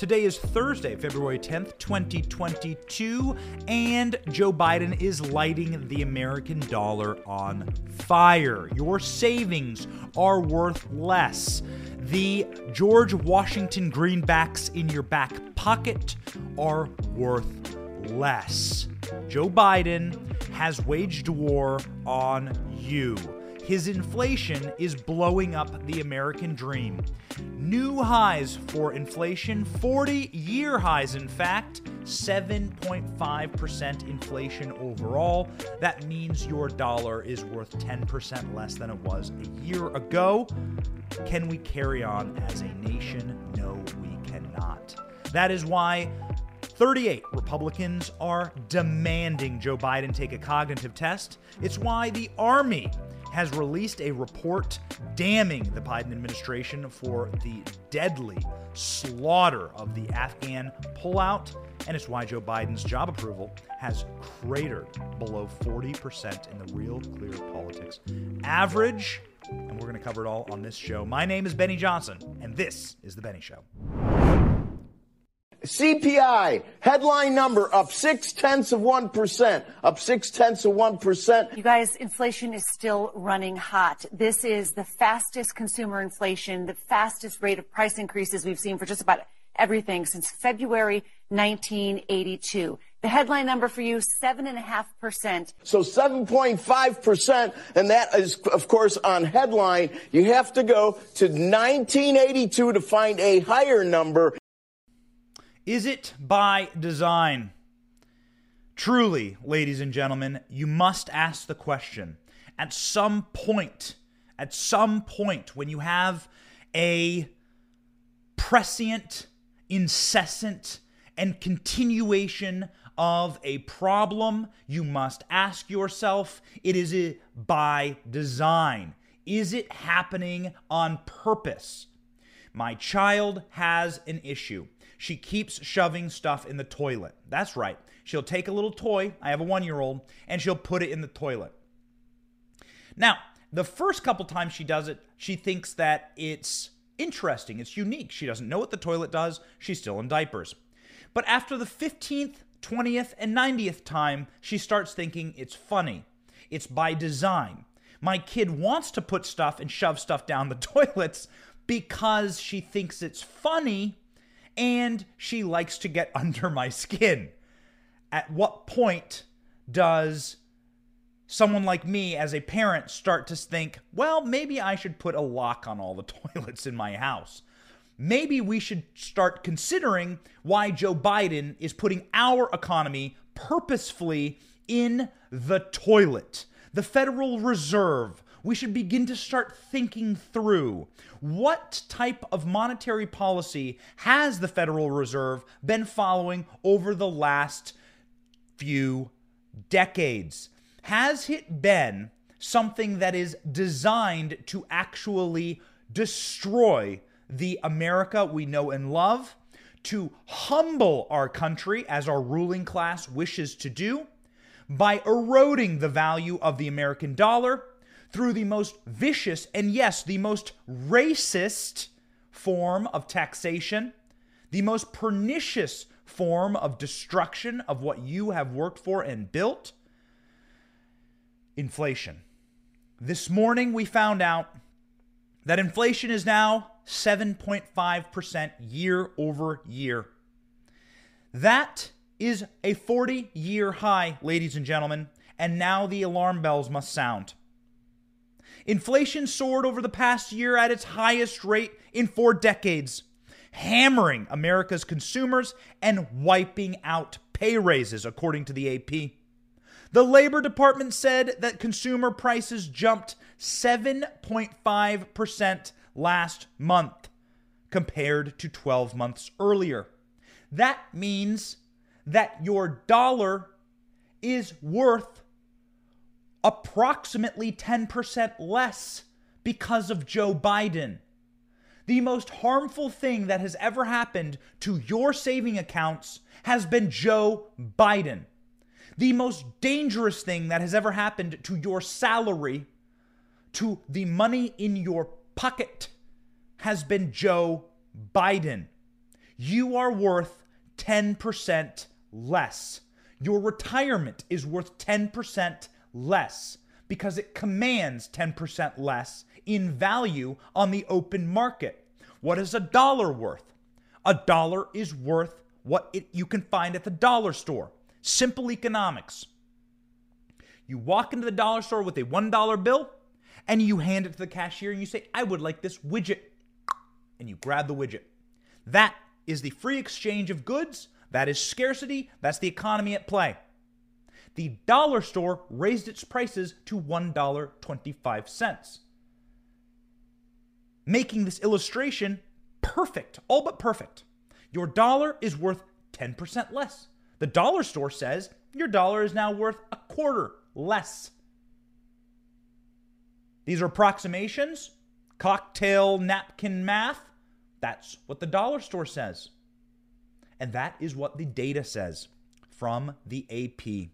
Today is Thursday, February 10th, 2022, and Joe Biden is lighting the American dollar on fire. Your savings are worth less. The George Washington greenbacks in your back pocket are worth less. Joe Biden has waged war on you. His inflation is blowing up the American dream. New highs for inflation, 40 year highs, in fact, 7.5% inflation overall. That means your dollar is worth 10% less than it was a year ago. Can we carry on as a nation? No, we cannot. That is why 38 Republicans are demanding Joe Biden take a cognitive test. It's why the Army has released a report damning the Biden administration for the deadly slaughter of the Afghan pullout. And it's why Joe Biden's job approval has cratered below 40% in the real clear politics average. And we're going to cover it all on this show. My name is Benny Johnson, and this is The Benny Show. CPI headline number up six tenths of one percent, up six tenths of one percent. You guys, inflation is still running hot. This is the fastest consumer inflation, the fastest rate of price increases we've seen for just about everything since February 1982. The headline number for you, seven and a half percent. So 7.5 percent, and that is, of course, on headline. You have to go to 1982 to find a higher number. Is it by design? Truly, ladies and gentlemen, you must ask the question. At some point, at some point, when you have a prescient, incessant, and continuation of a problem, you must ask yourself it is it by design? Is it happening on purpose? My child has an issue. She keeps shoving stuff in the toilet. That's right. She'll take a little toy, I have a one year old, and she'll put it in the toilet. Now, the first couple times she does it, she thinks that it's interesting, it's unique. She doesn't know what the toilet does, she's still in diapers. But after the 15th, 20th, and 90th time, she starts thinking it's funny. It's by design. My kid wants to put stuff and shove stuff down the toilets because she thinks it's funny and she likes to get under my skin. At what point does someone like me, as a parent, start to think, well, maybe I should put a lock on all the toilets in my house? Maybe we should start considering why Joe Biden is putting our economy purposefully in the toilet. The Federal Reserve, we should begin to start thinking through what type of monetary policy has the Federal Reserve been following over the last few decades? Has it been something that is designed to actually destroy the America we know and love, to humble our country as our ruling class wishes to do? by eroding the value of the American dollar through the most vicious and, yes, the most racist form of taxation, the most pernicious form of destruction of what you have worked for and built inflation. This morning, we found out that inflation is now 7.5% year over year. That is a 40 year high, ladies and gentlemen, and now the alarm bells must sound. Inflation soared over the past year at its highest rate in four decades, hammering America's consumers and wiping out pay raises, according to the AP. The Labor Department said that consumer prices jumped 7.5% last month compared to 12 months earlier. That means that your dollar is worth approximately 10% less because of Joe Biden. The most harmful thing that has ever happened to your saving accounts has been Joe Biden. The most dangerous thing that has ever happened to your salary, to the money in your pocket, has been Joe Biden. you are worth 10% less. Your retirement is worth 10% less because it commands 10% less in value on the open market. What is a dollar worth? A dollar is worth what it, you can find at the dollar store. Simple economics. You walk into the dollar store with a $1 bill and you hand it to the cashier and you say, I would like this widget. And you grab the widget. That is the free exchange of goods. That is scarcity. That's the economy at play. The dollar store raised its prices to $1.25, making this illustration perfect, all but perfect. Your dollar is worth 10% less. The dollar store says your dollar is now worth a quarter less. These are approximations, cocktail napkin math. That's what the dollar store says. And that is what the data says from the AP.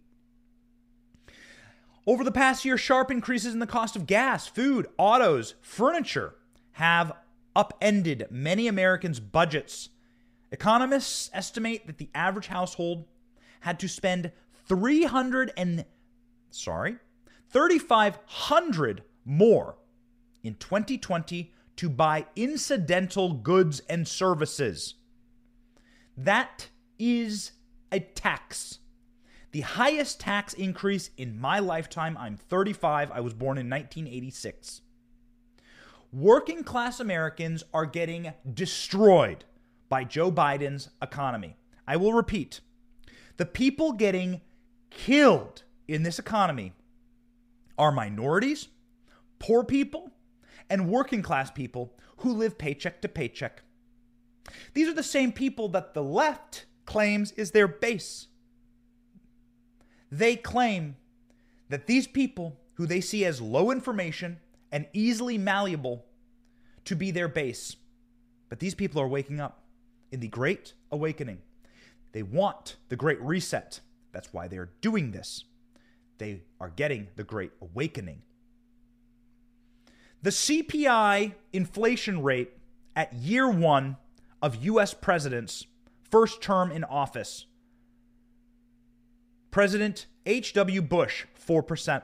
Over the past year, sharp increases in the cost of gas, food, autos, furniture have upended many Americans' budgets. Economists estimate that the average household had to spend 300 and sorry, 3500 more in 2020 to buy incidental goods and services. That is a tax. The highest tax increase in my lifetime. I'm 35. I was born in 1986. Working class Americans are getting destroyed by Joe Biden's economy. I will repeat the people getting killed in this economy are minorities, poor people, and working class people who live paycheck to paycheck. These are the same people that the left claims is their base. They claim that these people, who they see as low information and easily malleable, to be their base. But these people are waking up in the Great Awakening. They want the Great Reset. That's why they're doing this. They are getting the Great Awakening. The CPI inflation rate at year one of U.S. presidents' first term in office President H.W. Bush, 4%.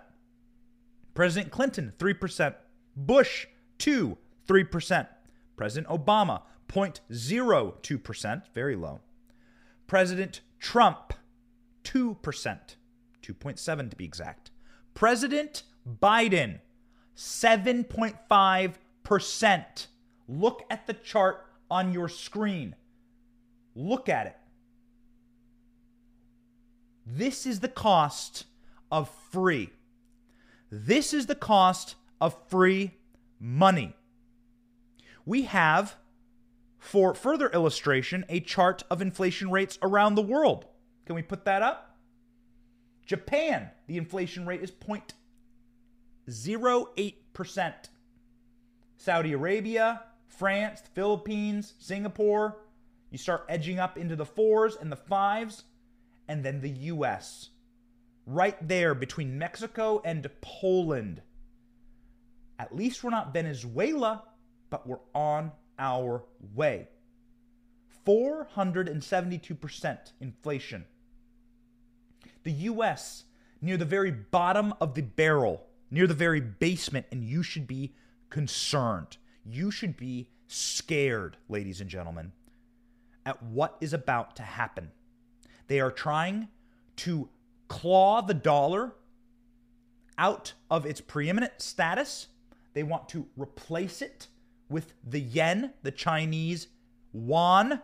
President Clinton, 3%. Bush, 2, 3%. President Obama, 0.02%, very low. President Trump, 2%, 2.7 to be exact. President Biden, 7.5%. Look at the chart on your screen. Look at it. This is the cost of free. This is the cost of free money. We have, for further illustration, a chart of inflation rates around the world. Can we put that up? Japan, the inflation rate is 0.08%. Saudi Arabia, France, Philippines, Singapore, you start edging up into the fours and the fives and then the US. Right there between Mexico and Poland. At least we're not Venezuela, but we're on our way. 472% inflation. The US near the very bottom of the barrel, near the very basement, and you should be concerned. You should be scared, ladies and gentlemen, at what is about to happen. They are trying to claw the dollar out of its preeminent status. They want to replace it with the yen, the Chinese yuan.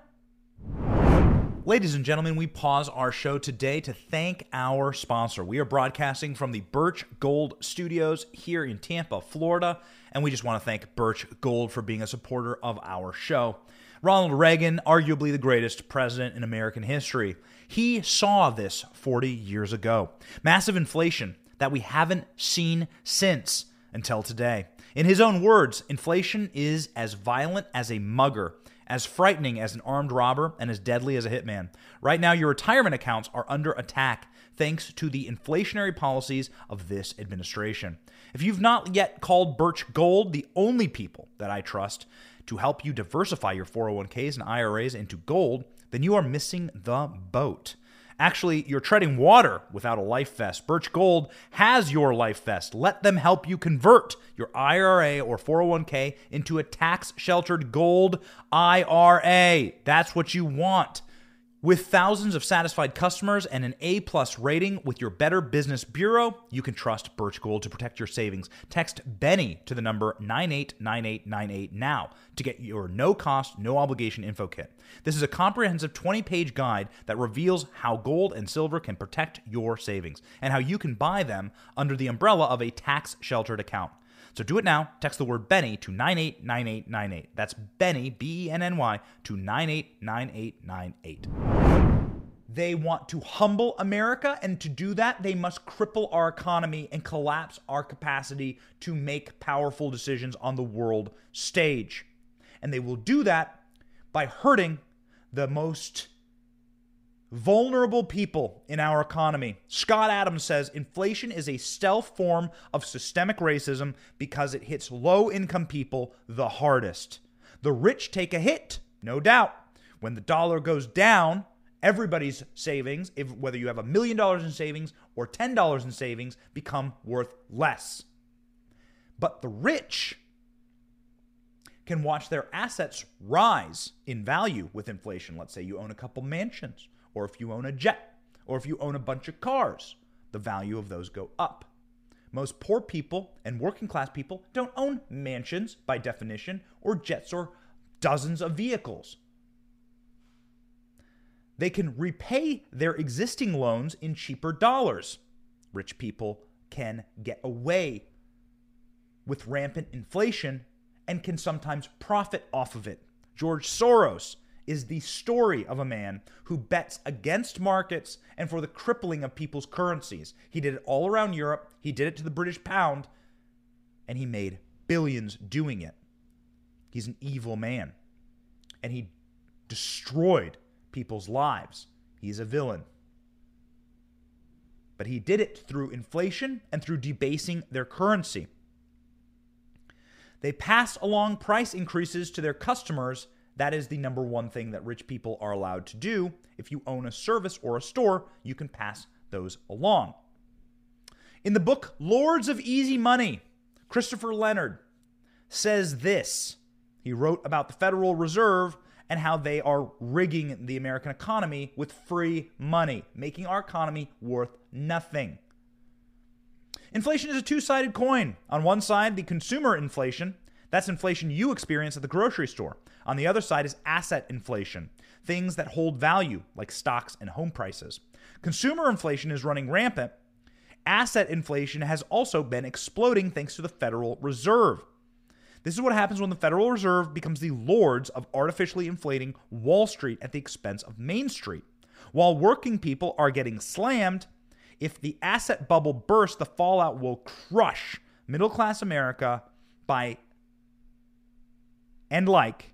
Ladies and gentlemen, we pause our show today to thank our sponsor. We are broadcasting from the Birch Gold Studios here in Tampa, Florida, and we just want to thank Birch Gold for being a supporter of our show. Ronald Reagan, arguably the greatest president in American history, he saw this 40 years ago. Massive inflation that we haven't seen since until today. In his own words, inflation is as violent as a mugger, as frightening as an armed robber, and as deadly as a hitman. Right now, your retirement accounts are under attack thanks to the inflationary policies of this administration. If you've not yet called Birch Gold, the only people that I trust to help you diversify your 401ks and IRAs into gold, then you are missing the boat. Actually, you're treading water without a life vest. Birch Gold has your life vest. Let them help you convert your IRA or 401k into a tax sheltered gold IRA. That's what you want. With thousands of satisfied customers and an A plus rating with your Better Business Bureau, you can trust Birch Gold to protect your savings. Text Benny to the number 989898 now to get your no cost, no obligation info kit. This is a comprehensive 20 page guide that reveals how gold and silver can protect your savings and how you can buy them under the umbrella of a tax sheltered account. So do it now. Text the word Benny to 989898. That's Benny, B E N N Y, to 989898. They want to humble America, and to do that, they must cripple our economy and collapse our capacity to make powerful decisions on the world stage. And they will do that by hurting the most vulnerable people in our economy. Scott Adams says inflation is a stealth form of systemic racism because it hits low income people the hardest. The rich take a hit, no doubt. When the dollar goes down, everybody's savings, if whether you have a million dollars in savings or $10 in savings, become worth less. But the rich can watch their assets rise in value with inflation. Let's say you own a couple mansions or if you own a jet, or if you own a bunch of cars, the value of those go up. Most poor people and working class people don't own mansions by definition, or jets, or dozens of vehicles. They can repay their existing loans in cheaper dollars. Rich people can get away with rampant inflation and can sometimes profit off of it. George Soros is the story of a man who bets against markets and for the crippling of people's currencies. He did it all around Europe, he did it to the British pound, and he made billions doing it. He's an evil man. And he destroyed people's lives. He's a villain. But he did it through inflation and through debasing their currency. They pass along price increases to their customers that is the number one thing that rich people are allowed to do. If you own a service or a store, you can pass those along. In the book Lords of Easy Money, Christopher Leonard says this. He wrote about the Federal Reserve and how they are rigging the American economy with free money, making our economy worth nothing. Inflation is a two sided coin. On one side, the consumer inflation, that's inflation you experience at the grocery store. On the other side is asset inflation, things that hold value, like stocks and home prices. Consumer inflation is running rampant. Asset inflation has also been exploding thanks to the Federal Reserve. This is what happens when the Federal Reserve becomes the lords of artificially inflating Wall Street at the expense of Main Street. While working people are getting slammed, if the asset bubble bursts, the fallout will crush middle class America by and like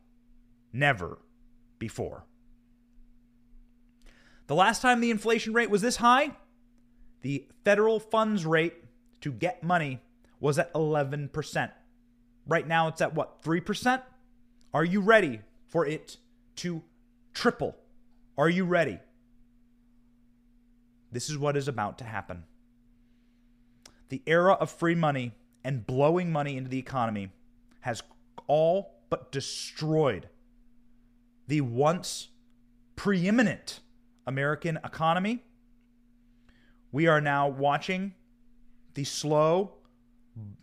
never before. The last time the inflation rate was this high, the federal funds rate to get money was at 11%. Right now it's at what, 3%? Are you ready for it to triple? Are you ready? This is what is about to happen. The era of free money and blowing money into the economy has all but destroyed the once preeminent American economy. We are now watching the slow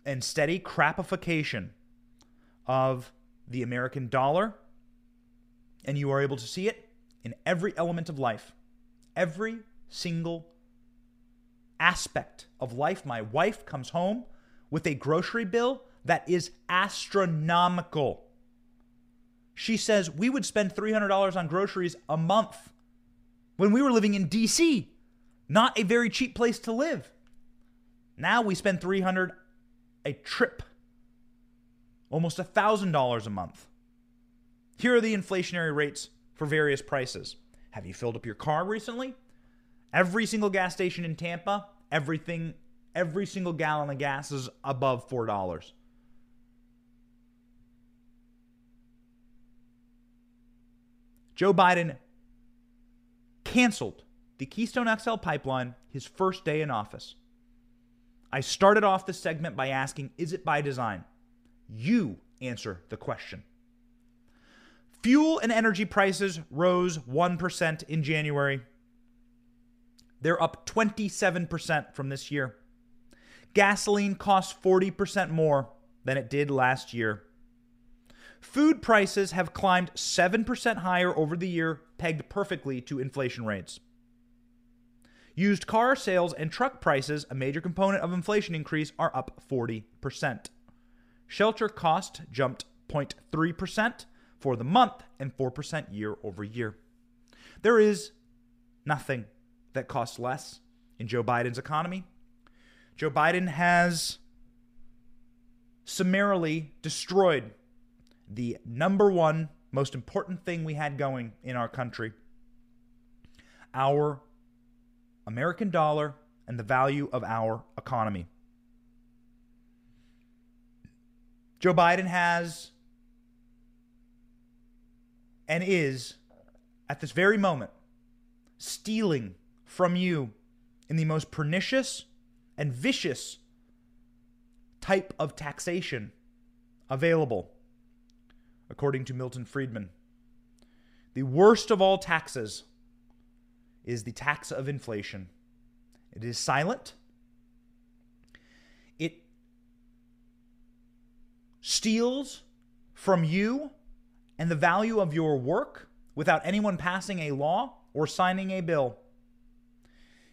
and steady crapification of the American dollar. And you are able to see it in every element of life, every single aspect of life. My wife comes home with a grocery bill that is astronomical. She says we would spend $300 on groceries a month when we were living in DC, not a very cheap place to live. Now we spend 300 a trip. Almost $1,000 a month. Here are the inflationary rates for various prices. Have you filled up your car recently? Every single gas station in Tampa, everything every single gallon of gas is above $4. Joe Biden canceled the Keystone XL pipeline his first day in office. I started off this segment by asking, is it by design? You answer the question. Fuel and energy prices rose 1% in January. They're up 27% from this year. Gasoline costs 40% more than it did last year. Food prices have climbed 7% higher over the year, pegged perfectly to inflation rates. Used car sales and truck prices, a major component of inflation increase, are up 40%. Shelter cost jumped 0.3% for the month and 4% year over year. There is nothing that costs less in Joe Biden's economy. Joe Biden has summarily destroyed the number one most important thing we had going in our country our American dollar and the value of our economy. Joe Biden has and is, at this very moment, stealing from you in the most pernicious and vicious type of taxation available according to Milton Friedman. The worst of all taxes is the tax of inflation. It is silent. It steals from you and the value of your work without anyone passing a law or signing a bill.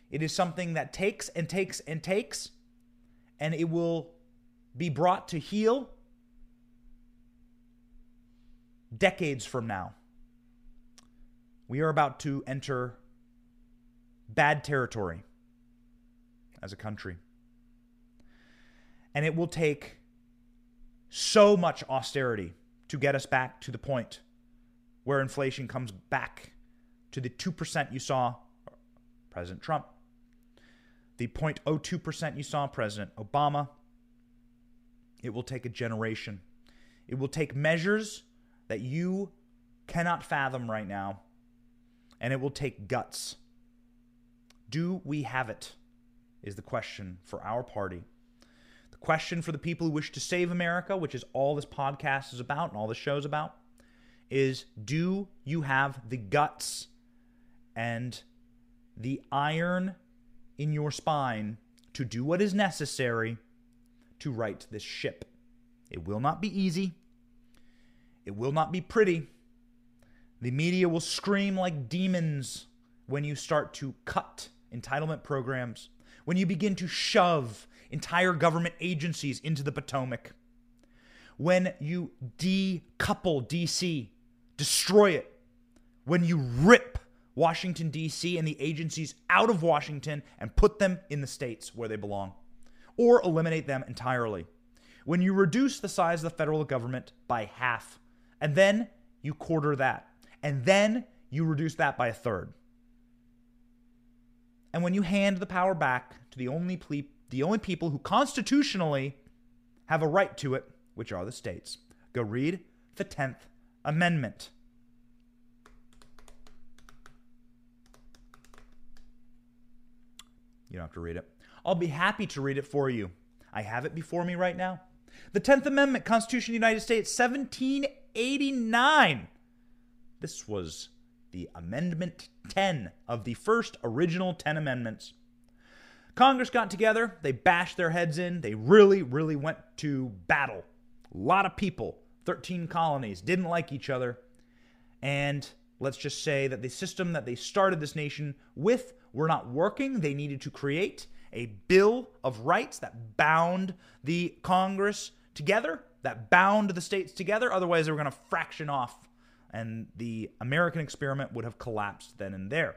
It is something that takes and takes and takes, and it will be brought to heel decades from now, we are about to enter bad territory as a country. And it will take so much austerity to get us back to the point where inflation comes back to the 2% you saw President Trump, the 0.02% you saw President Obama. It will take a generation. It will take measures that you cannot fathom right now, and it will take guts. Do we have it? Is the question for our party. The question for the people who wish to save America, which is all this podcast is about and all this show is about, is do you have the guts and the iron in your spine to do what is necessary to right this ship? It will not be easy. It will not be pretty. The media will scream like demons when you start to cut entitlement programs, when you begin to shove entire government agencies into the Potomac, when you decouple DC, destroy it, when you rip Washington, D.C. and the agencies out of Washington and put them in the states where they belong, or eliminate them entirely. When you reduce the size of the federal government by half, and then you quarter that. And then you reduce that by a third. And when you hand the power back to the only, ple- the only people who constitutionally have a right to it, which are the states, go read the 10th Amendment. You don't have to read it. I'll be happy to read it for you. I have it before me right now. The 10th Amendment, Constitution of the United States, 1789. This was the Amendment 10 of the first original 10 amendments. Congress got together, they bashed their heads in, they really, really went to battle. A lot of people, 13 colonies, didn't like each other. And let's just say that the system that they started this nation with were not working. They needed to create a Bill of Rights that bound the Congress together, that bound the states together. Otherwise, they were going to fraction off, and the American experiment would have collapsed then and there.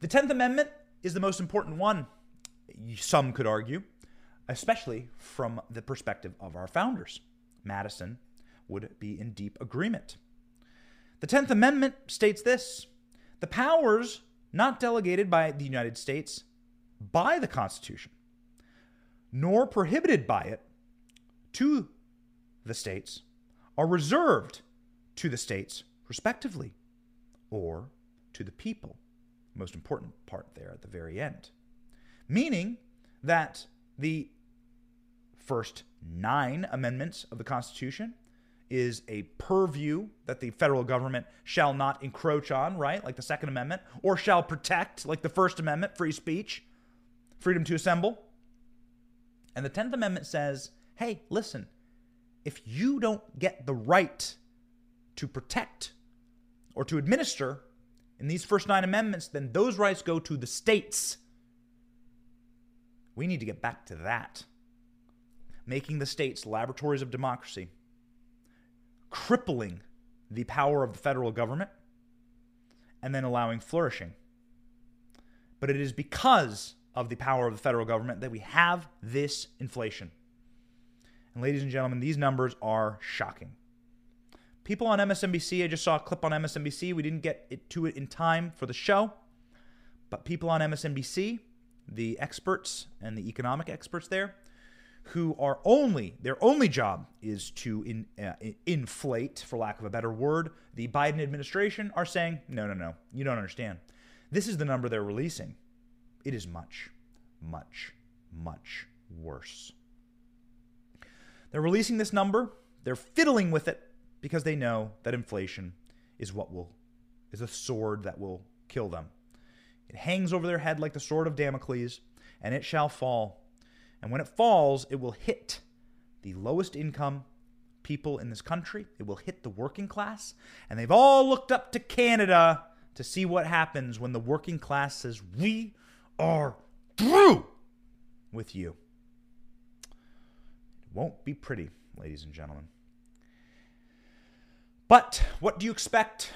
The 10th Amendment is the most important one, some could argue, especially from the perspective of our founders. Madison would be in deep agreement. The 10th Amendment states this the powers not delegated by the United States by the Constitution, nor prohibited by it to the states, are reserved to the states respectively, or to the people. Most important part there at the very end. Meaning that the first nine amendments of the Constitution is a purview that the federal government shall not encroach on, right? Like the Second Amendment, or shall protect, like the First Amendment, free speech, freedom to assemble. And the 10th Amendment says, hey, listen, if you don't get the right to protect or to administer in these first nine amendments, then those rights go to the states. We need to get back to that. Making the states laboratories of democracy, crippling the power of the federal government, and then allowing flourishing. But it is because of the power of the federal government that we have this inflation. And ladies and gentlemen, these numbers are shocking. People on MSNBC, I just saw a clip on MSNBC. We didn't get it to it in time for the show, but people on MSNBC, the experts and the economic experts there, who are only their only job is to in, uh, inflate, for lack of a better word, the Biden administration are saying, no, no, no, you don't understand. This is the number they're releasing. It is much, much, much worse. They're releasing this number. They're fiddling with it because they know that inflation is what will is a sword that will kill them. It hangs over their head like the sword of Damocles, and it shall fall. And when it falls, it will hit the lowest income people in this country. It will hit the working class. And they've all looked up to Canada to see what happens when the working class says, We are through with you. Won't be pretty, ladies and gentlemen. But what do you expect?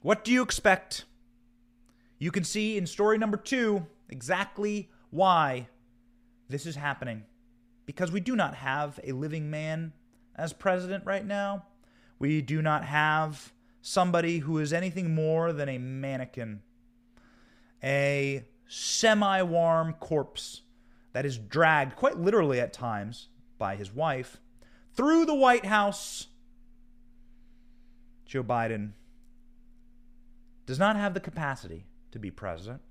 What do you expect? You can see in story number two exactly why this is happening. Because we do not have a living man as president right now. We do not have somebody who is anything more than a mannequin, a semi warm corpse that is dragged, quite literally at times, by his wife through the White House Joe Biden does not have the capacity to be president.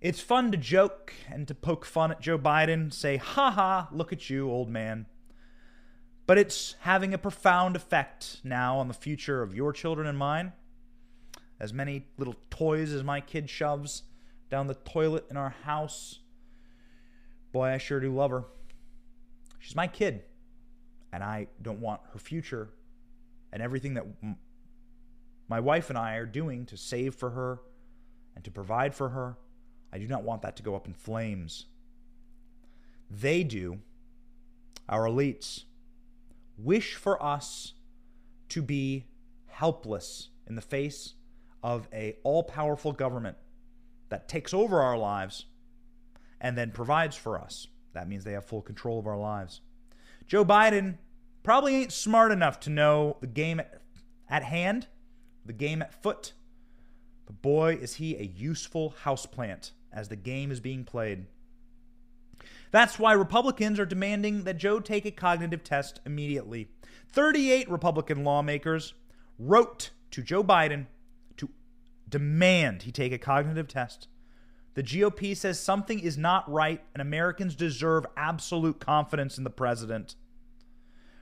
It's fun to joke and to poke fun at Joe Biden, say, ha ha, look at you, old man. But it's having a profound effect now on the future of your children and mine. As many little toys as my kid shoves down the toilet in our house. Boy, I sure do love her. She's my kid, and I don't want her future and everything that my wife and I are doing to save for her and to provide for her, I do not want that to go up in flames. They do, our elites, wish for us to be helpless in the face of a all-powerful government that takes over our lives and then provides for us. That means they have full control of our lives. Joe Biden probably ain't smart enough to know the game at, hand, the game at foot. But boy, is he a useful houseplant as the game is being played. That's why Republicans are demanding that Joe take a cognitive test immediately. 38 Republican lawmakers wrote to Joe Biden to demand he take a cognitive test. The GOP says something is not right and Americans deserve absolute confidence in the president.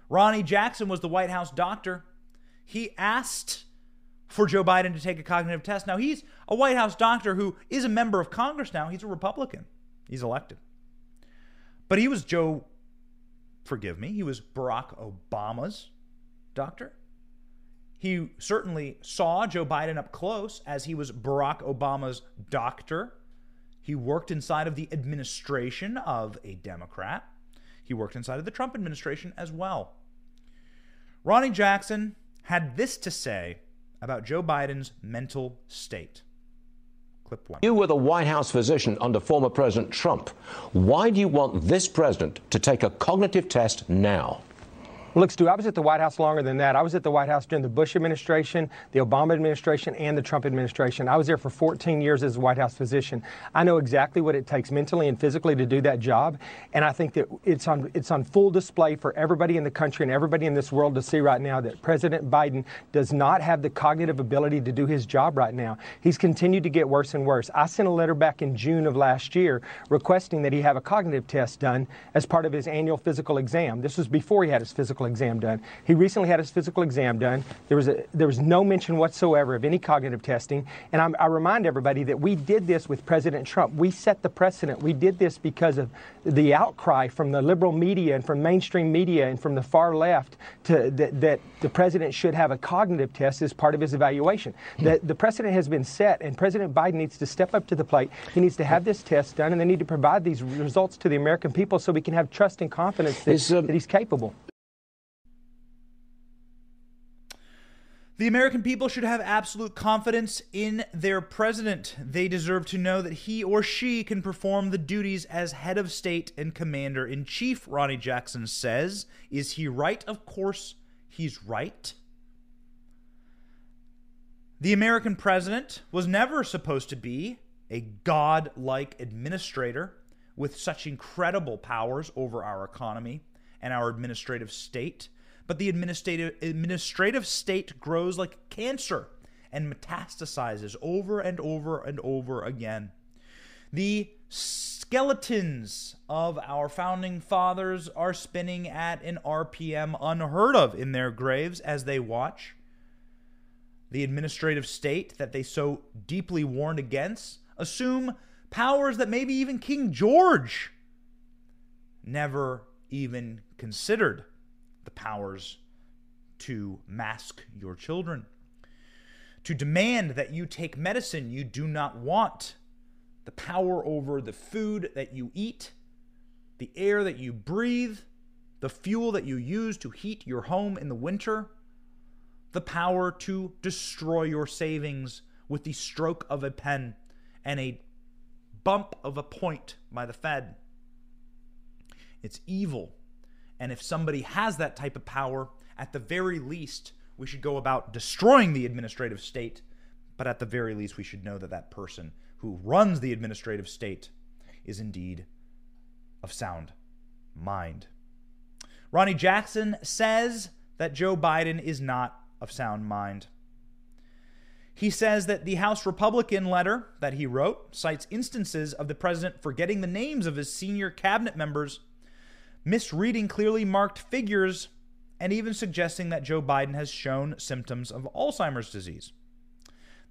Ronnie Jackson was the White House doctor. He asked for Joe Biden to take a cognitive test. Now, he's a White House doctor who is a member of Congress now. He's a Republican, he's elected. But he was Joe, forgive me, he was Barack Obama's doctor. He certainly saw Joe Biden up close as he was Barack Obama's doctor. He worked inside of the administration of a Democrat. He worked inside of the Trump administration as well. Ronnie Jackson had this to say about Joe Biden's mental state. Clip one. You were the White House physician under former President Trump. Why do you want this president to take a cognitive test now? Well, look, Stu, I was at the White House longer than that. I was at the White House during the Bush administration, the Obama administration, and the Trump administration. I was there for 14 years as a White House physician. I know exactly what it takes mentally and physically to do that job, and I think that it's on it's on full display for everybody in the country and everybody in this world to see right now that President Biden does not have the cognitive ability to do his job right now. He's continued to get worse and worse. I sent a letter back in June of last year requesting that he have a cognitive test done as part of his annual physical exam. This was before he had his physical exam done. He recently had his physical exam done. There was a, there was no mention whatsoever of any cognitive testing. And I'm, i remind everybody that we did this with President Trump. We set the precedent. We did this because of the outcry from the liberal media and from mainstream media and from the far left to, that, that the president should have a cognitive test as part of his evaluation. The, the precedent has been set, and President Biden needs to step up to the plate. He needs to have this test done, and they need to provide these results to the American people so we can have trust and confidence that, uh, that he's capable. The American people should have absolute confidence in their president. They deserve to know that he or she can perform the duties as head of state and commander in chief, Ronnie Jackson says. Is he right? Of course, he's right. The American president was never supposed to be a god-like administrator with such incredible powers over our economy and our administrative state but the administrative administrative state grows like cancer and metastasizes over and over and over again. The skeletons of our founding fathers are spinning at an RPM unheard of in their graves as they watch. The administrative state that they so deeply warned against assume powers that maybe even King George never even considered powers to mask your children, to demand that you take medicine you do not want, the power over the food that you eat, the air that you breathe, the fuel that you use to heat your home in the winter, the power to destroy your savings with the stroke of a pen and a bump of a point by the Fed. It's evil and if somebody has that type of power, at the very least, we should go about destroying the administrative state. But at the very least, we should know that that person who runs the administrative state is indeed of sound mind. Ronnie Jackson says that Joe Biden is not of sound mind. He says that the House Republican letter that he wrote cites instances of the president forgetting the names of his senior cabinet members misreading clearly marked figures, and even suggesting that Joe Biden has shown symptoms of Alzheimer's disease.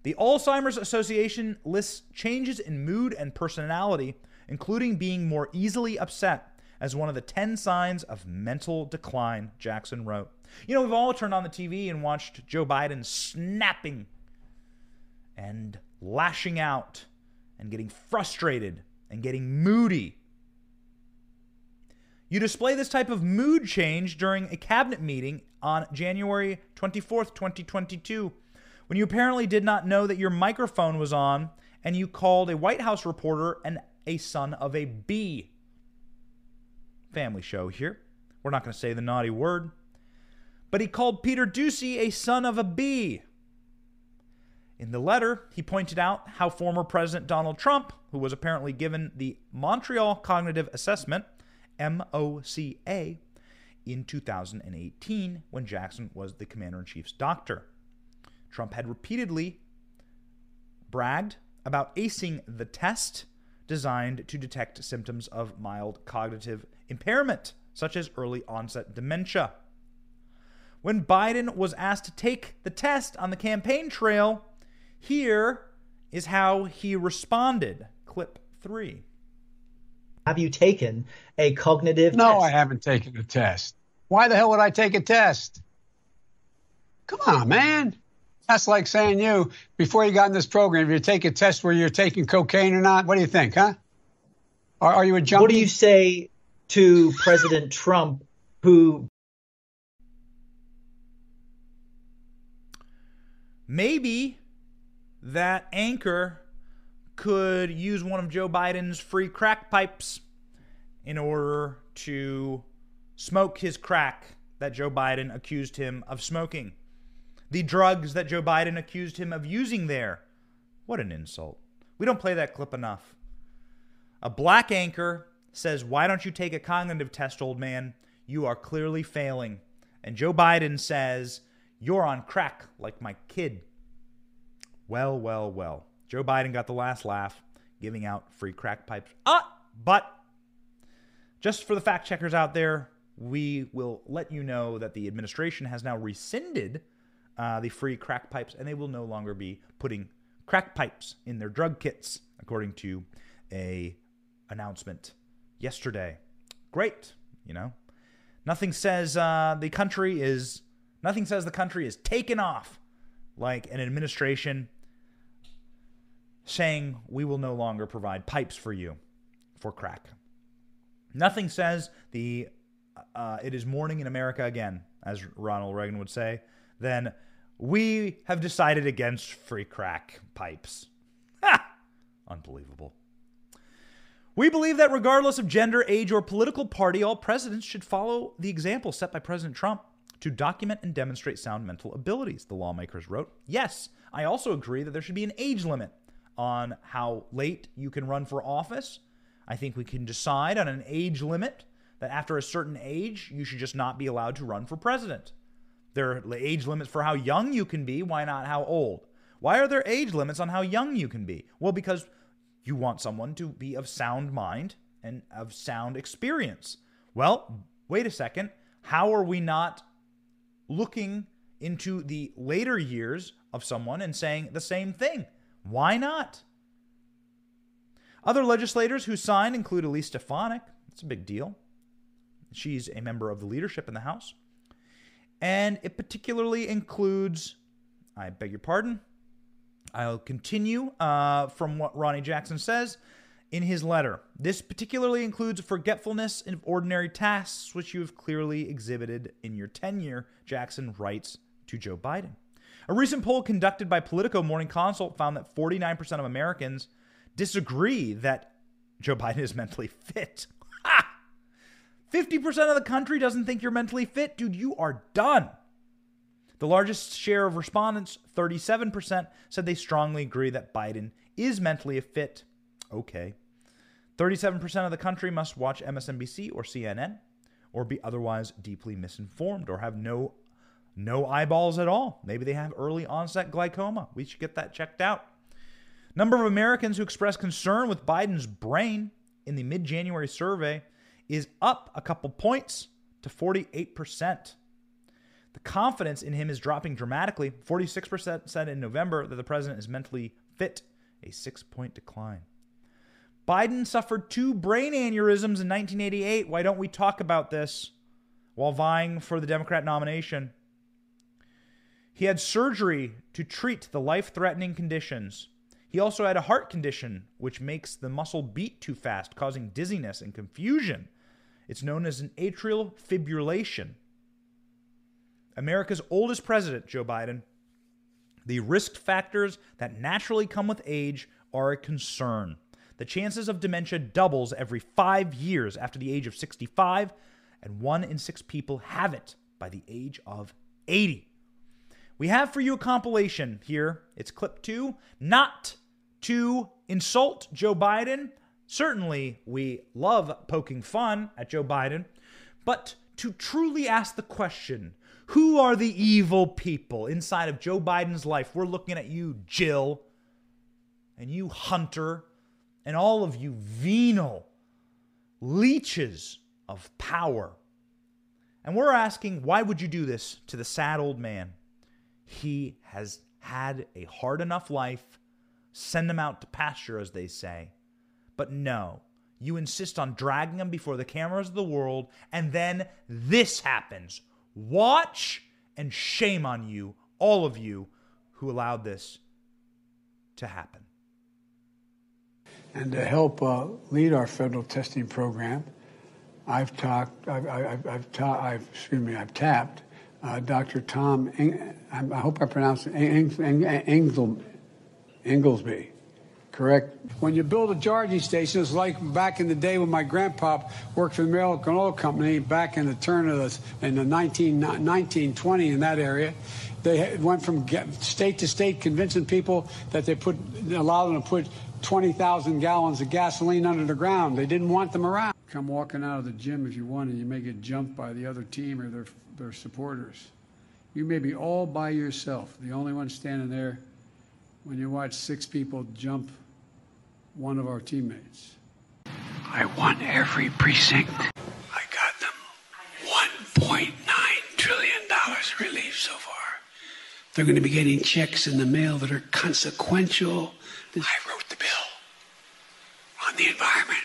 The Alzheimer's Association lists changes in mood and personality, including being more easily upset, as one of the 10 signs of mental decline, Jackson wrote. You know, we've all turned on the TV and watched Joe Biden snapping and lashing out and getting frustrated and getting moody you display this type of mood change during a cabinet meeting on January 24th, 2022, when you apparently did not know that your microphone was on and you called a White House reporter and a son of a bee. Family show here. We're not going to say the naughty word. But he called Peter Doocy a son of a bee. In the letter, he pointed out how former President Donald Trump, who was apparently given the Montreal Cognitive Assessment, MOCA in 2018 when Jackson was the commander in chief's doctor. Trump had repeatedly bragged about acing the test designed to detect symptoms of mild cognitive impairment, such as early onset dementia. When Biden was asked to take the test on the campaign trail, here is how he responded. Clip three. Have you taken a cognitive no, test? I haven't taken a test. Why the hell would I take a test? Come on, man. That's like saying you, before you got in this program, if you take a test where you're taking cocaine or not, what do you think, huh? Are, are you a junkie? What do you say to President Trump, who maybe that anchor could use one of Joe Biden's free crack pipes in order to smoke his crack that Joe Biden accused him of smoking, the drugs that Joe Biden accused him of using there. What an insult. We don't play that clip enough. A black anchor says, Why don't you take a cognitive test, old man? You are clearly failing. And Joe Biden says, You're on crack like my kid. Well, well, well. Joe Biden got the last laugh, giving out free crack pipes. Ah, but just for the fact checkers out there, we will let you know that the administration has now rescinded uh, the free crack pipes, and they will no longer be putting crack pipes in their drug kits, according to a announcement yesterday. Great, you know. Nothing says uh, the country is nothing says the country is taken off like an administration saying we will no longer provide pipes for you for crack. Nothing says the uh, it is morning in America again, as Ronald Reagan would say, then we have decided against free crack pipes. Ha! Unbelievable. We believe that regardless of gender, age, or political party, all presidents should follow the example set by President Trump to document and demonstrate sound mental abilities, the lawmakers wrote. Yes, I also agree that there should be an age limit on how late you can run for office. I think we can decide on an age limit that after a certain age, you should just not be allowed to run for president. There are age limits for how young you can be. Why not how old? Why are there age limits on how young you can be? Well, because you want someone to be of sound mind and of sound experience. Well, wait a second. How are we not looking into the later years of someone and saying the same thing? Why not? Other legislators who signed include Elise Stefanik. It's a big deal. She's a member of the leadership in the House. And it particularly includes, I beg your pardon, I'll continue uh, from what Ronny Jackson says in his letter. This particularly includes forgetfulness of ordinary tasks, which you have clearly exhibited in your tenure, Jackson writes to Joe Biden. A recent poll conducted by Politico Morning Consult found that 49% of Americans disagree that Joe Biden is mentally fit. 50% of the country doesn't think you're mentally fit. Dude, you are done. The largest share of respondents, 37%, said they strongly agree that Biden is mentally fit. Okay. 37% of the country must watch MSNBC or CNN or be otherwise deeply misinformed or have no no eyeballs at all. Maybe they have early onset glaucoma. We should get that checked out. Number of Americans who expressed concern with Biden's brain in the mid-January survey is up a couple points to 48%. The confidence in him is dropping dramatically. 46% said in November that the president is mentally fit, a six point decline. Biden suffered two brain aneurysms in 1988. Why don't we talk about this while vying for the Democrat nomination? He had surgery to treat the life threatening conditions. He also had a heart condition, which makes the muscle beat too fast, causing dizziness and confusion. It's known as an atrial fibrillation. America's oldest president, Joe Biden, the risk factors that naturally come with age are a concern. The chances of dementia doubles every five years after the age of 65, and one in six people have it by the age of 80. We have for you a compilation here. It's clip two. Not to insult Joe Biden, Certainly, we love poking fun at Joe Biden, but to truly ask the question who are the evil people inside of Joe Biden's life? We're looking at you, Jill, and you, Hunter, and all of you venal leeches of power. And we're asking, why would you do this to the sad old man? He has had a hard enough life. Send him out to pasture, as they say. But no, you insist on dragging them before the cameras of the world, and then this happens. Watch and shame on you, all of you who allowed this to happen. And to help uh, lead our federal testing program, I've talked, I've, I've, I've, ta- I've excuse me, I've tapped uh, Dr. Tom, Eng- I hope I pronounced it, Eng- Eng- correct? When you build a charging station, it's like back in the day when my grandpa worked for the American Oil Company back in the turn of the, in the 19, 1920 in that area. They went from state to state convincing people that they put, allowed them to put 20,000 gallons of gasoline under the ground. They didn't want them around. Come walking out of the gym if you want, and you may get jumped by the other team or their, their supporters. You may be all by yourself, the only one standing there when you watch six people jump one of our teammates. I won every precinct. I got them $1.9 trillion relief so far. They're going to be getting checks in the mail that are consequential. I wrote the bill on the environment.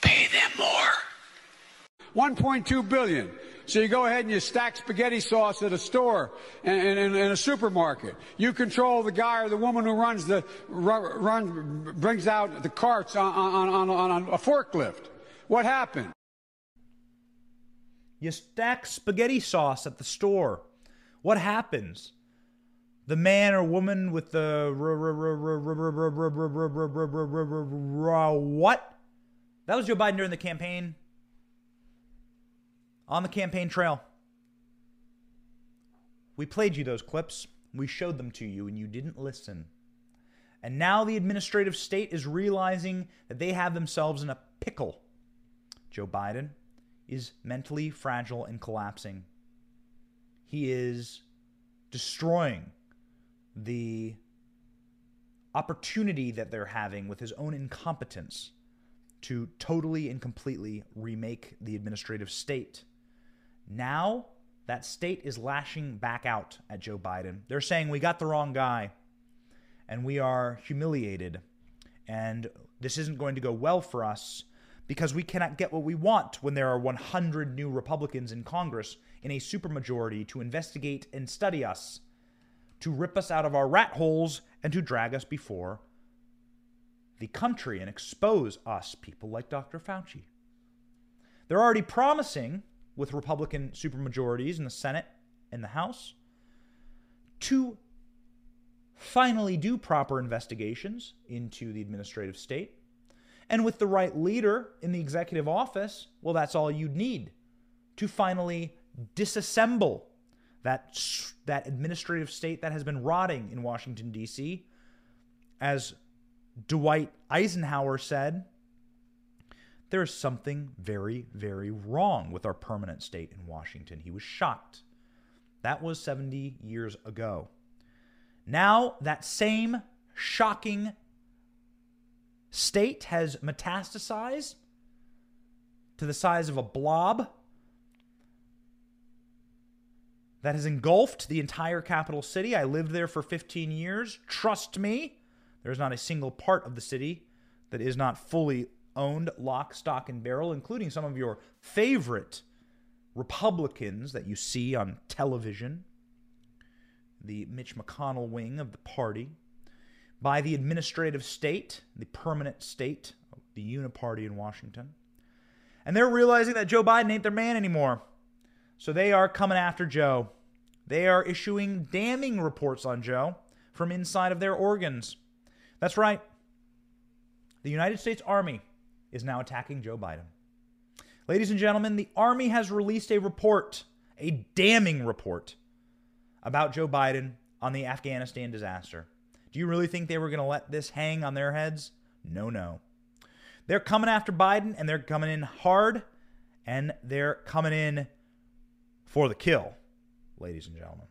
Pay them more. 1.2 billion. So you go ahead and you stack spaghetti sauce at a store and in a supermarket. You control the guy or the woman who runs the brings out the carts on, on, on, on a forklift. What happened? You stack spaghetti sauce at the store. What happens? The man or woman with the what? That was Joe Biden during the campaign on the campaign trail. We played you those clips, we showed them to you, and you didn't listen. And now the administrative state is realizing that they have themselves in a pickle. Joe Biden is mentally fragile and collapsing. He is destroying the opportunity that they're having with his own incompetence to totally and completely remake the administrative state. Now, that state is lashing back out at Joe Biden. They're saying, We got the wrong guy, and we are humiliated, and this isn't going to go well for us because we cannot get what we want when there are 100 new Republicans in Congress in a supermajority to investigate and study us, to rip us out of our rat holes, and to drag us before the country and expose us, people like Dr. Fauci. They're already promising with Republican supermajorities in the Senate and the House to finally do proper investigations into the administrative state. And with the right leader in the executive office, well, that's all you'd need to finally disassemble that, that administrative state that has been rotting in Washington, D.C. As Dwight Eisenhower said, there is something very, very wrong with our permanent state in Washington. He was shocked. That was 70 years ago. Now, that same shocking state has metastasized to the size of a blob that has engulfed the entire capital city. I lived there for 15 years. Trust me, there's not a single part of the city that is not fully owned lock, stock, and barrel, including some of your favorite Republicans that you see on television, the Mitch McConnell wing of the party, by the administrative state, the permanent state, the uniparty in Washington. And they're realizing that Joe Biden ain't their man anymore. So they are coming after Joe. They are issuing damning reports on Joe from inside of their organs. That's right. The United States Army is now attacking Joe Biden. Ladies and gentlemen, the Army has released a report, a damning report, about Joe Biden on the Afghanistan disaster. Do you really think they were going to let this hang on their heads? No, no. They're coming after Biden and they're coming in hard and they're coming in for the kill, ladies and gentlemen.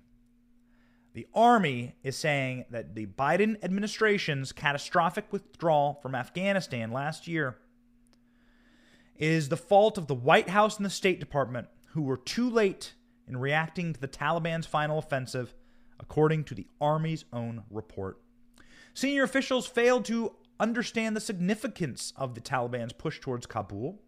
The Army is saying that the Biden administration's catastrophic withdrawal from Afghanistan last year is the fault of the White House and the State Department, who were too late in reacting to the Taliban's final offensive, according to the Army's own report. Senior officials failed to understand the significance of the Taliban's push towards Kabul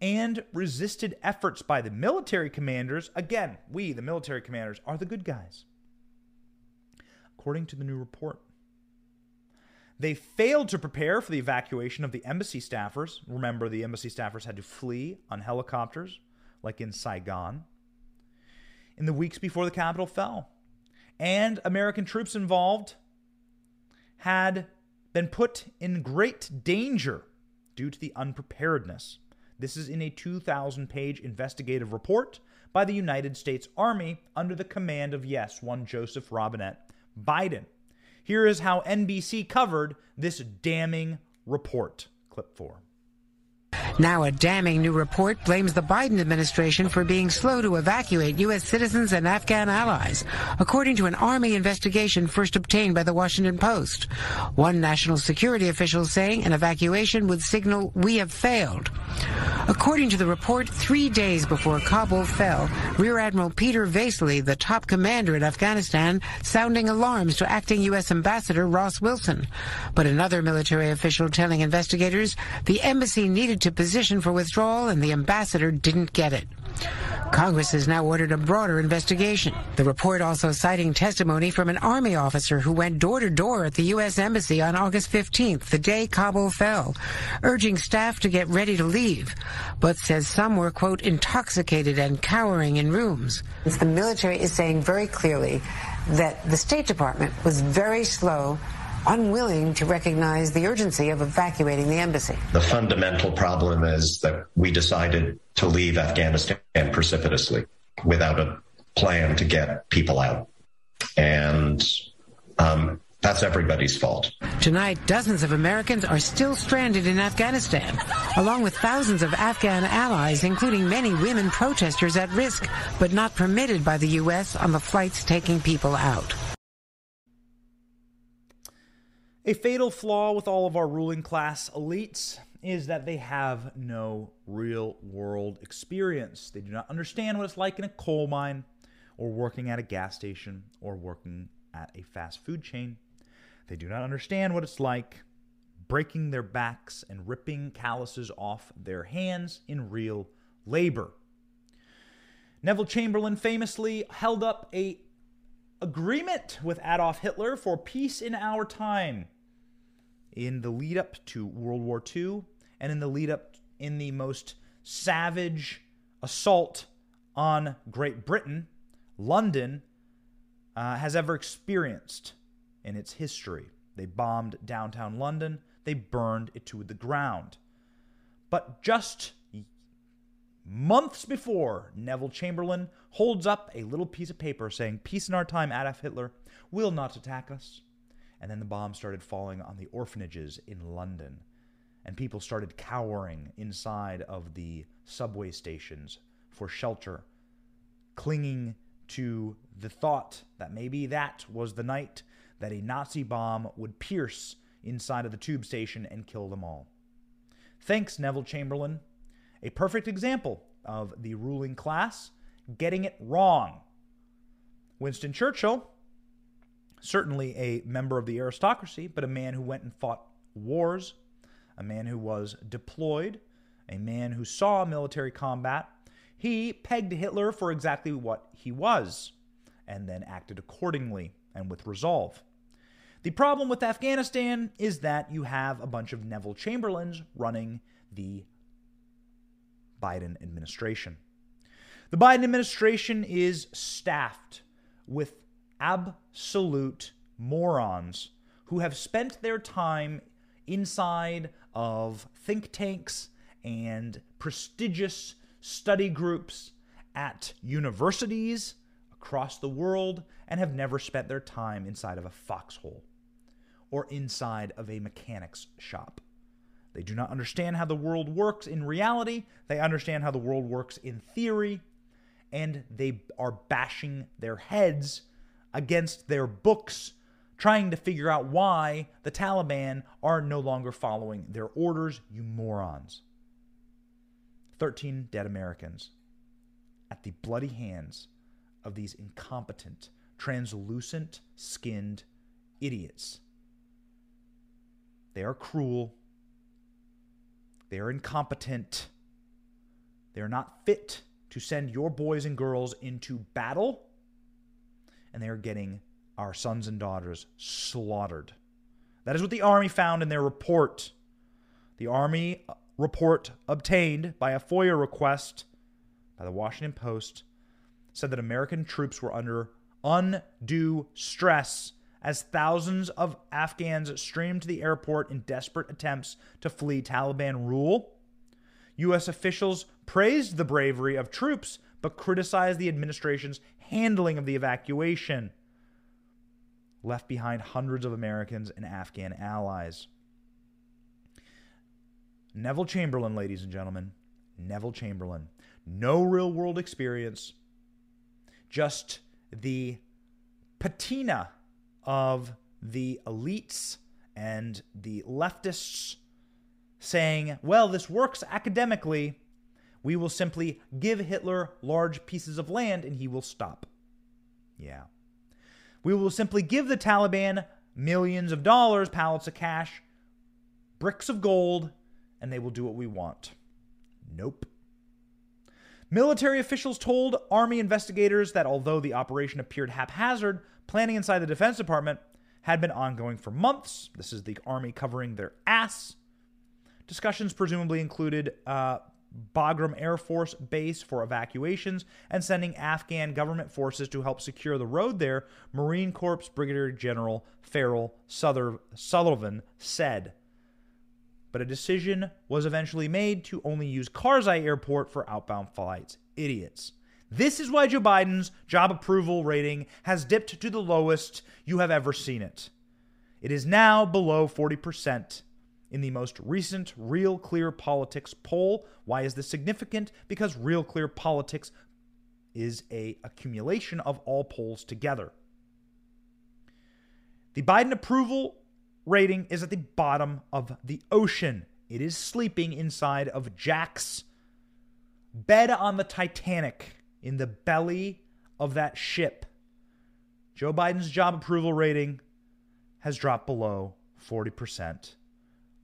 and resisted efforts by the military commanders. Again, we, the military commanders, are the good guys. According to the new report, they failed to prepare for the evacuation of the embassy staffers. Remember, the embassy staffers had to flee on helicopters, like in Saigon, in the weeks before the capital fell. And American troops involved had been put in great danger due to the unpreparedness. This is in a 2,000 page investigative report by the United States Army under the command of, yes, one Joseph Robinette Biden. Here is how NBC covered this damning report. Clip 4. Now, a damning new report blames the Biden administration for being slow to evacuate U.S. citizens and Afghan allies, according to an Army investigation first obtained by the Washington Post. One national security official saying an evacuation would signal we have failed. According to the report, three days before Kabul fell, Rear Admiral Peter Vasely, the top commander in Afghanistan, sounding alarms to acting U.S. Ambassador Ross Wilson. But another military official telling investigators the embassy needed to position for withdrawal and the ambassador didn't get it. Congress has now ordered a broader investigation. The report also citing testimony from an Army officer who went door to door at the U.S. Embassy on August 15th, the day Kabul fell, urging staff to get ready to leave, but says some were, quote, intoxicated and cowering in rooms. The military is saying very clearly that the State Department was very slow unwilling to recognize the urgency of evacuating the embassy. The fundamental problem is that we decided to leave Afghanistan precipitously without a plan to get people out. And um, that's everybody's fault. Tonight, dozens of Americans are still stranded in Afghanistan, along with thousands of Afghan allies, including many women protesters at risk, but not permitted by the U.S. on the flights taking people out. A fatal flaw with all of our ruling class elites is that they have no real world experience. They do not understand what it's like in a coal mine, or working at a gas station, or working at a fast food chain. They do not understand what it's like breaking their backs and ripping calluses off their hands in real labor. Neville Chamberlain famously held up a agreement with Adolf Hitler for peace in our time in the lead up to World War II and in the lead up in the most savage assault on Great Britain, London uh, has ever experienced in its history. They bombed downtown London, they burned it to the ground. But just months before, Neville Chamberlain holds up a little piece of paper saying, Peace in our time, Adolf Hitler will not attack us. And then the bombs started falling on the orphanages in London. And people started cowering inside of the subway stations for shelter, clinging to the thought that maybe that was the night that a Nazi bomb would pierce inside of the tube station and kill them all. Thanks, Neville Chamberlain. A perfect example of the ruling class getting it wrong. Winston Churchill, certainly a member of the aristocracy, but a man who went and fought wars, a man who was deployed, a man who saw military combat. He pegged Hitler for exactly what he was and then acted accordingly and with resolve. The problem with Afghanistan is that you have a bunch of Neville Chamberlains running the Biden administration. The Biden administration is staffed with absolute morons who have spent their time inside of think tanks and prestigious study groups at universities across the world and have never spent their time inside of a foxhole or inside of a mechanic's shop. They do not understand how the world works in reality. They understand how the world works in theory. And they are bashing their heads against their books, trying to figure out why the Taliban are no longer following their orders, you morons. 13 dead Americans at the bloody hands of these incompetent, translucent skinned idiots. They are cruel. They are incompetent. They are not fit to send your boys and girls into battle. And they are getting our sons and daughters slaughtered. That is what the Army found in their report. The Army uh, report obtained by a FOIA request by the Washington Post said that American troops were under undue stress as thousands of Afghans streamed to the airport in desperate attempts to flee Taliban rule. U.S. officials praised the bravery of troops but criticized the administration's handling of the evacuation, left behind hundreds of Americans and Afghan allies. Neville Chamberlain, ladies and gentlemen, Neville Chamberlain. No real world experience, just the patina of the elites and the leftists saying, well, this works academically. We will simply give Hitler large pieces of land and he will stop. Yeah. We will simply give the Taliban millions of dollars, pallets of cash, bricks of gold, and they will do what we want. Nope. Military officials told Army investigators that although the operation appeared haphazard, planning inside the Defense Department had been ongoing for months. This is the Army covering their ass. Discussions presumably included uh, Bagram Air Force Base for evacuations and sending Afghan government forces to help secure the road there, Marine Corps Brigadier General Farrell Sullivan said. But a decision was eventually made to only use Karzai Airport for outbound flights. Idiots. This is why Joe Biden's job approval rating has dipped to the lowest you have ever seen it. It is now below 40% in the most recent Real Clear Politics poll. Why is this significant? Because Real Clear Politics is a accumulation of all polls together. The Biden approval rating is at the bottom of the ocean. It is sleeping inside of Jack's bed on the Titanic in the belly of that ship. Joe Biden's job approval rating has dropped below 40%.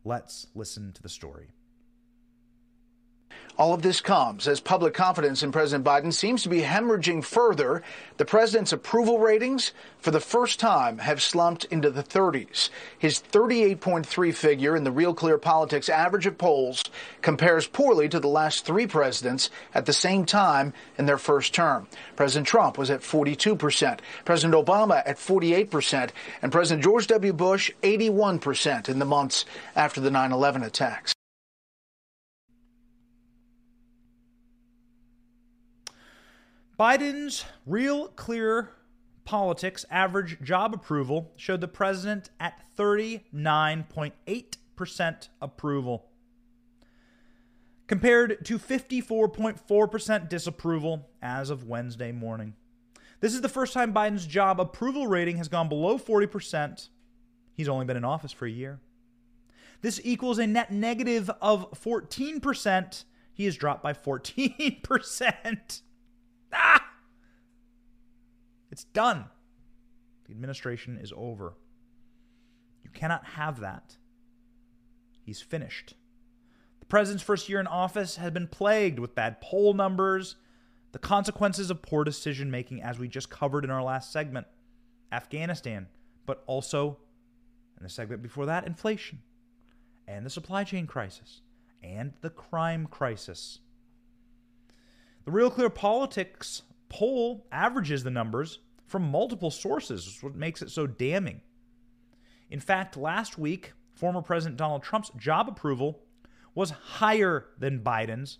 Let's listen to the story. All of this comes as public confidence in President Biden seems to be hemorrhaging further. The president's approval ratings, for the first time, have slumped into the 30s. His 38.3 figure in the Real Clear Politics average of polls compares poorly to the last three presidents at the same time in their first term. President Trump was at 42%, President Obama at 48%, and President George W. Bush 81% in the months after the 9 11 attacks. Biden's real clear politics average job approval showed the president at 39.8% approval, compared to 54.4% disapproval as of Wednesday morning. This is the first time Biden's job approval rating has gone below 40%. He's only been in office for a year. This equals a net negative of 14%. He has dropped by 14%. Ah! It's done. The administration is over. You cannot have that. He's finished. The president's first year in office has been plagued with bad poll numbers, the consequences of poor decision making, as we just covered in our last segment, Afghanistan, but also, in the segment before that, inflation, and the supply chain crisis, and the crime crisis. The Real Clear Politics poll averages the numbers from multiple sources, which is what makes it so damning. In fact, last week, former President Donald Trump's job approval was higher than Biden's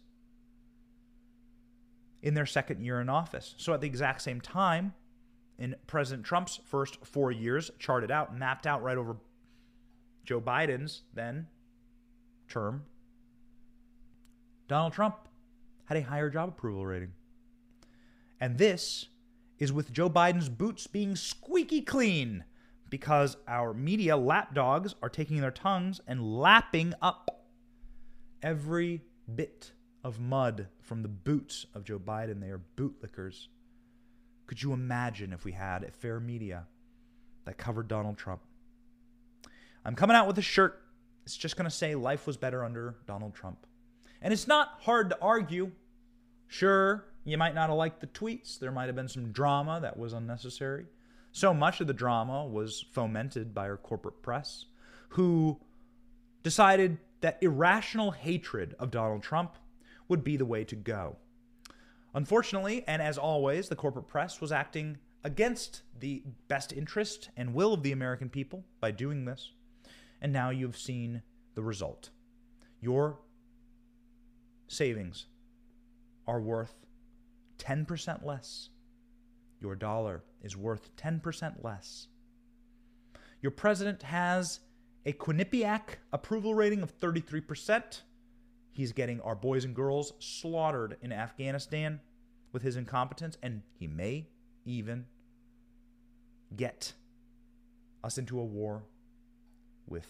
in their second year in office. So at the exact same time, in President Trump's first four years, charted out, mapped out right over Joe Biden's then term, Donald Trump had a higher job approval rating. And this is with Joe Biden's boots being squeaky clean because our media lapdogs are taking their tongues and lapping up every bit of mud from the boots of Joe Biden. They are bootlickers. Could you imagine if we had a fair media that covered Donald Trump? I'm coming out with a shirt. It's just going to say life was better under Donald Trump. And it's not hard to argue. Sure, you might not have liked the tweets. There might have been some drama that was unnecessary. So much of the drama was fomented by our corporate press, who decided that irrational hatred of Donald Trump would be the way to go. Unfortunately, and as always, the corporate press was acting against the best interest and will of the American people by doing this. And now you've seen the result. Your savings are worth 10% less. Your dollar is worth 10% less. Your president has a Quinnipiac approval rating of 33%. He's getting our boys and girls slaughtered in Afghanistan with his incompetence, and he may even get us into a war with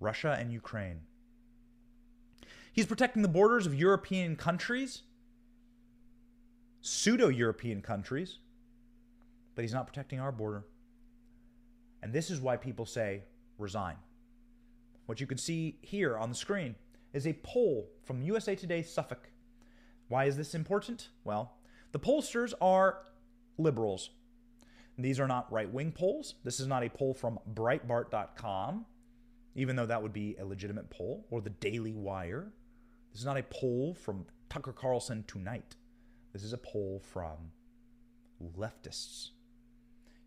Russia and Ukraine. He's protecting the borders of European countries, pseudo European countries, but he's not protecting our border. And this is why people say resign. What you can see here on the screen is a poll from USA Today Suffolk. Why is this important? Well, the pollsters are liberals. These are not right wing polls. This is not a poll from Breitbart.com, even though that would be a legitimate poll, or the Daily Wire. This is not a poll from Tucker Carlson tonight. This is a poll from leftists.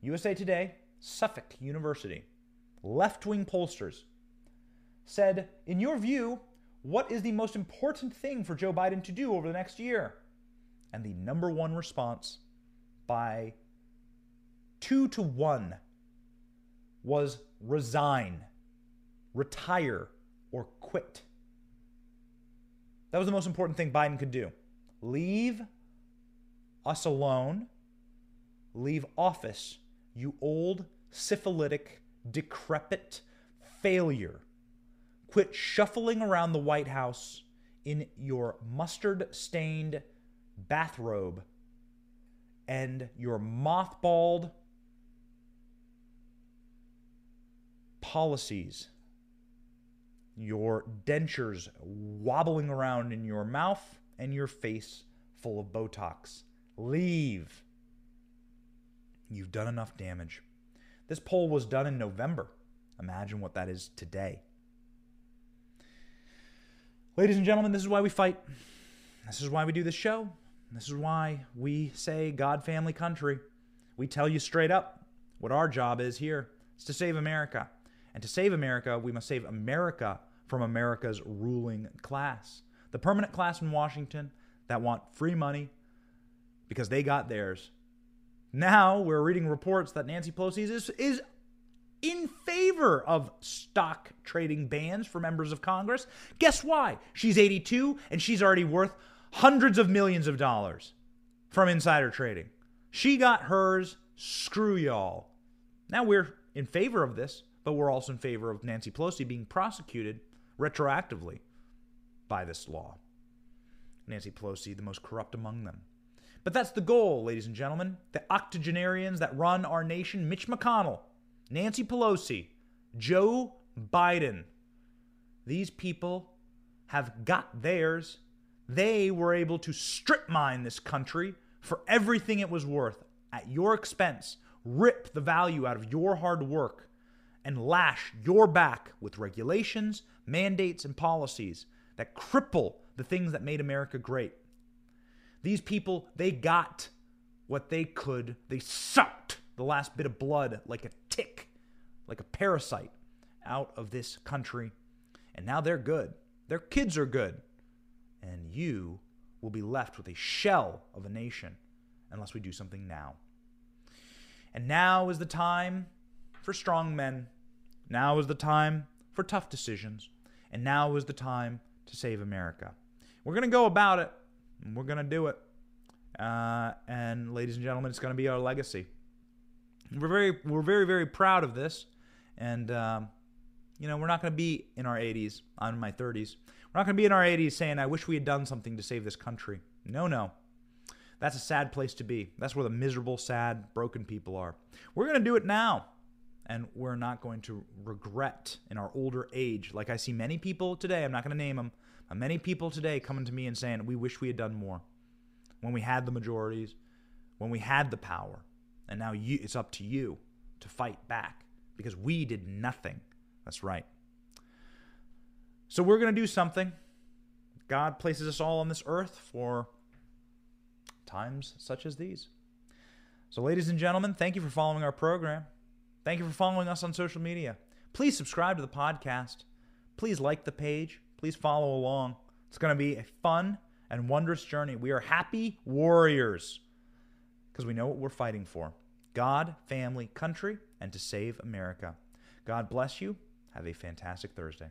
USA Today, Suffolk University, left wing pollsters said, In your view, what is the most important thing for Joe Biden to do over the next year? And the number one response by two to one was resign, retire, or quit. That was the most important thing Biden could do. Leave us alone, leave office, you old, syphilitic, decrepit failure. Quit shuffling around the White House in your mustard stained bathrobe and your mothballed policies, your dentures wobbling around in your mouth, and your face full of Botox. Leave. You've done enough damage. This poll was done in November. Imagine what that is today. Ladies and gentlemen, this is why we fight. This is why we do this show. This is why we say God, family, country. We tell you straight up what our job is here. It's to save America. And to save America, we must save America from America's ruling class. The permanent class in Washington that want free money because they got theirs. Now we're reading reports that Nancy Pelosi is, is in favor of stock trading bans for members of Congress. Guess why? She's 82 and she's already worth hundreds of millions of dollars from insider trading. She got hers. Screw y'all. Now we're in favor of this but we're also in favor of Nancy Pelosi being prosecuted retroactively by this law. Nancy Pelosi, the most corrupt among them. But that's the goal, ladies and gentlemen. The octogenarians that run our nation Mitch McConnell, Nancy Pelosi, Joe Biden. These people have got theirs. They were able to strip mine this country for everything it was worth at your expense, rip the value out of your hard work and lash your back with regulations, mandates, and policies that cripple the things that made America great. These people, they got what they could. They sucked the last bit of blood like a tick, like a parasite, out of this country. And now they're good. Their kids are good. And you will be left with a shell of a nation unless we do something now. And now is the time for strong men. Now is the time for tough decisions. And now is the time to save America. We're going to go about it. We're going to do it. Uh, and ladies and gentlemen, it's going to be our legacy. We're very, we're very, very proud of this. And, um, you know, we're not going to be in our 80s. I'm in my 30s. We're not going to be in our 80s saying, I wish we had done something to save this country. No, no. That's a sad place to be. That's where the miserable, sad, broken people are. We're going to do it now and we're not going to regret in our older age. Like I see many people today, I'm not going to name them, but many people today coming to me and saying, We wish we had done more when we had the majorities, when we had the power. And now you, it's up to you to fight back because we did nothing. That's right. So we're going to do something. God places us all on this earth for times such as these. So, ladies and gentlemen, thank you for following our program. Thank you for following us on social media. Please subscribe to the podcast. Please like the page. Please follow along. It's going to be a fun and wondrous journey. We are happy warriors because we know what we're fighting for God, family, country, and to save America. God bless you. Have a fantastic Thursday.